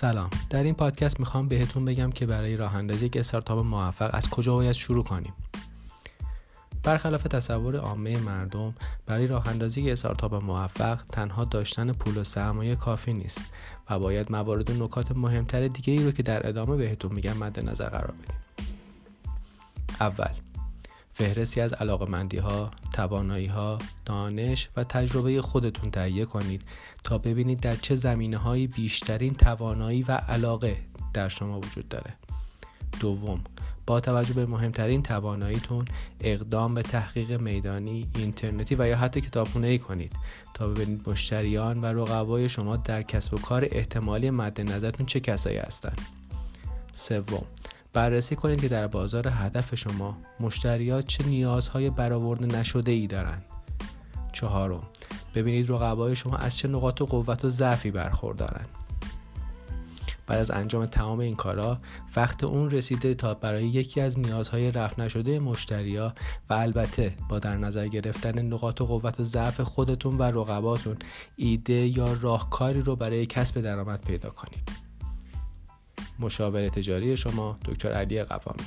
سلام. در این پادکست می‌خوام بهتون بگم که برای راه اندازی یک استارتاپ موفق از کجا باید شروع کنیم. برخلاف تصور عامه مردم برای راه اندازی استارتاپ موفق تنها داشتن پول و سرمایه کافی نیست و باید موارد و نکات مهمتر دیگه ای رو که در ادامه بهتون میگم مد نظر قرار بدیم. اول فهرستی از علاقمندی ها، توانایی ها، دانش و تجربه خودتون تهیه کنید تا ببینید در چه زمینه هایی بیشترین توانایی و علاقه در شما وجود داره. دوم با توجه به مهمترین تواناییتون اقدام به تحقیق میدانی، اینترنتی و یا حتی کتابخونه ای کنید تا ببینید مشتریان و رقبای شما در کسب و کار احتمالی مد نظرتون چه کسایی هستند. سوم بررسی کنید که در بازار هدف شما مشتریات چه نیازهای برآورده نشده ای دارند. چهارم ببینید رقبای شما از چه نقاط و قوت و ضعفی برخوردارند. بعد از انجام تمام این کارا وقت اون رسیده تا برای یکی از نیازهای رفت نشده مشتریا و البته با در نظر گرفتن نقاط و قوت و ضعف خودتون و رقباتون ایده یا راهکاری رو برای کسب درآمد پیدا کنید. مشاور تجاری شما دکتر علی قوامی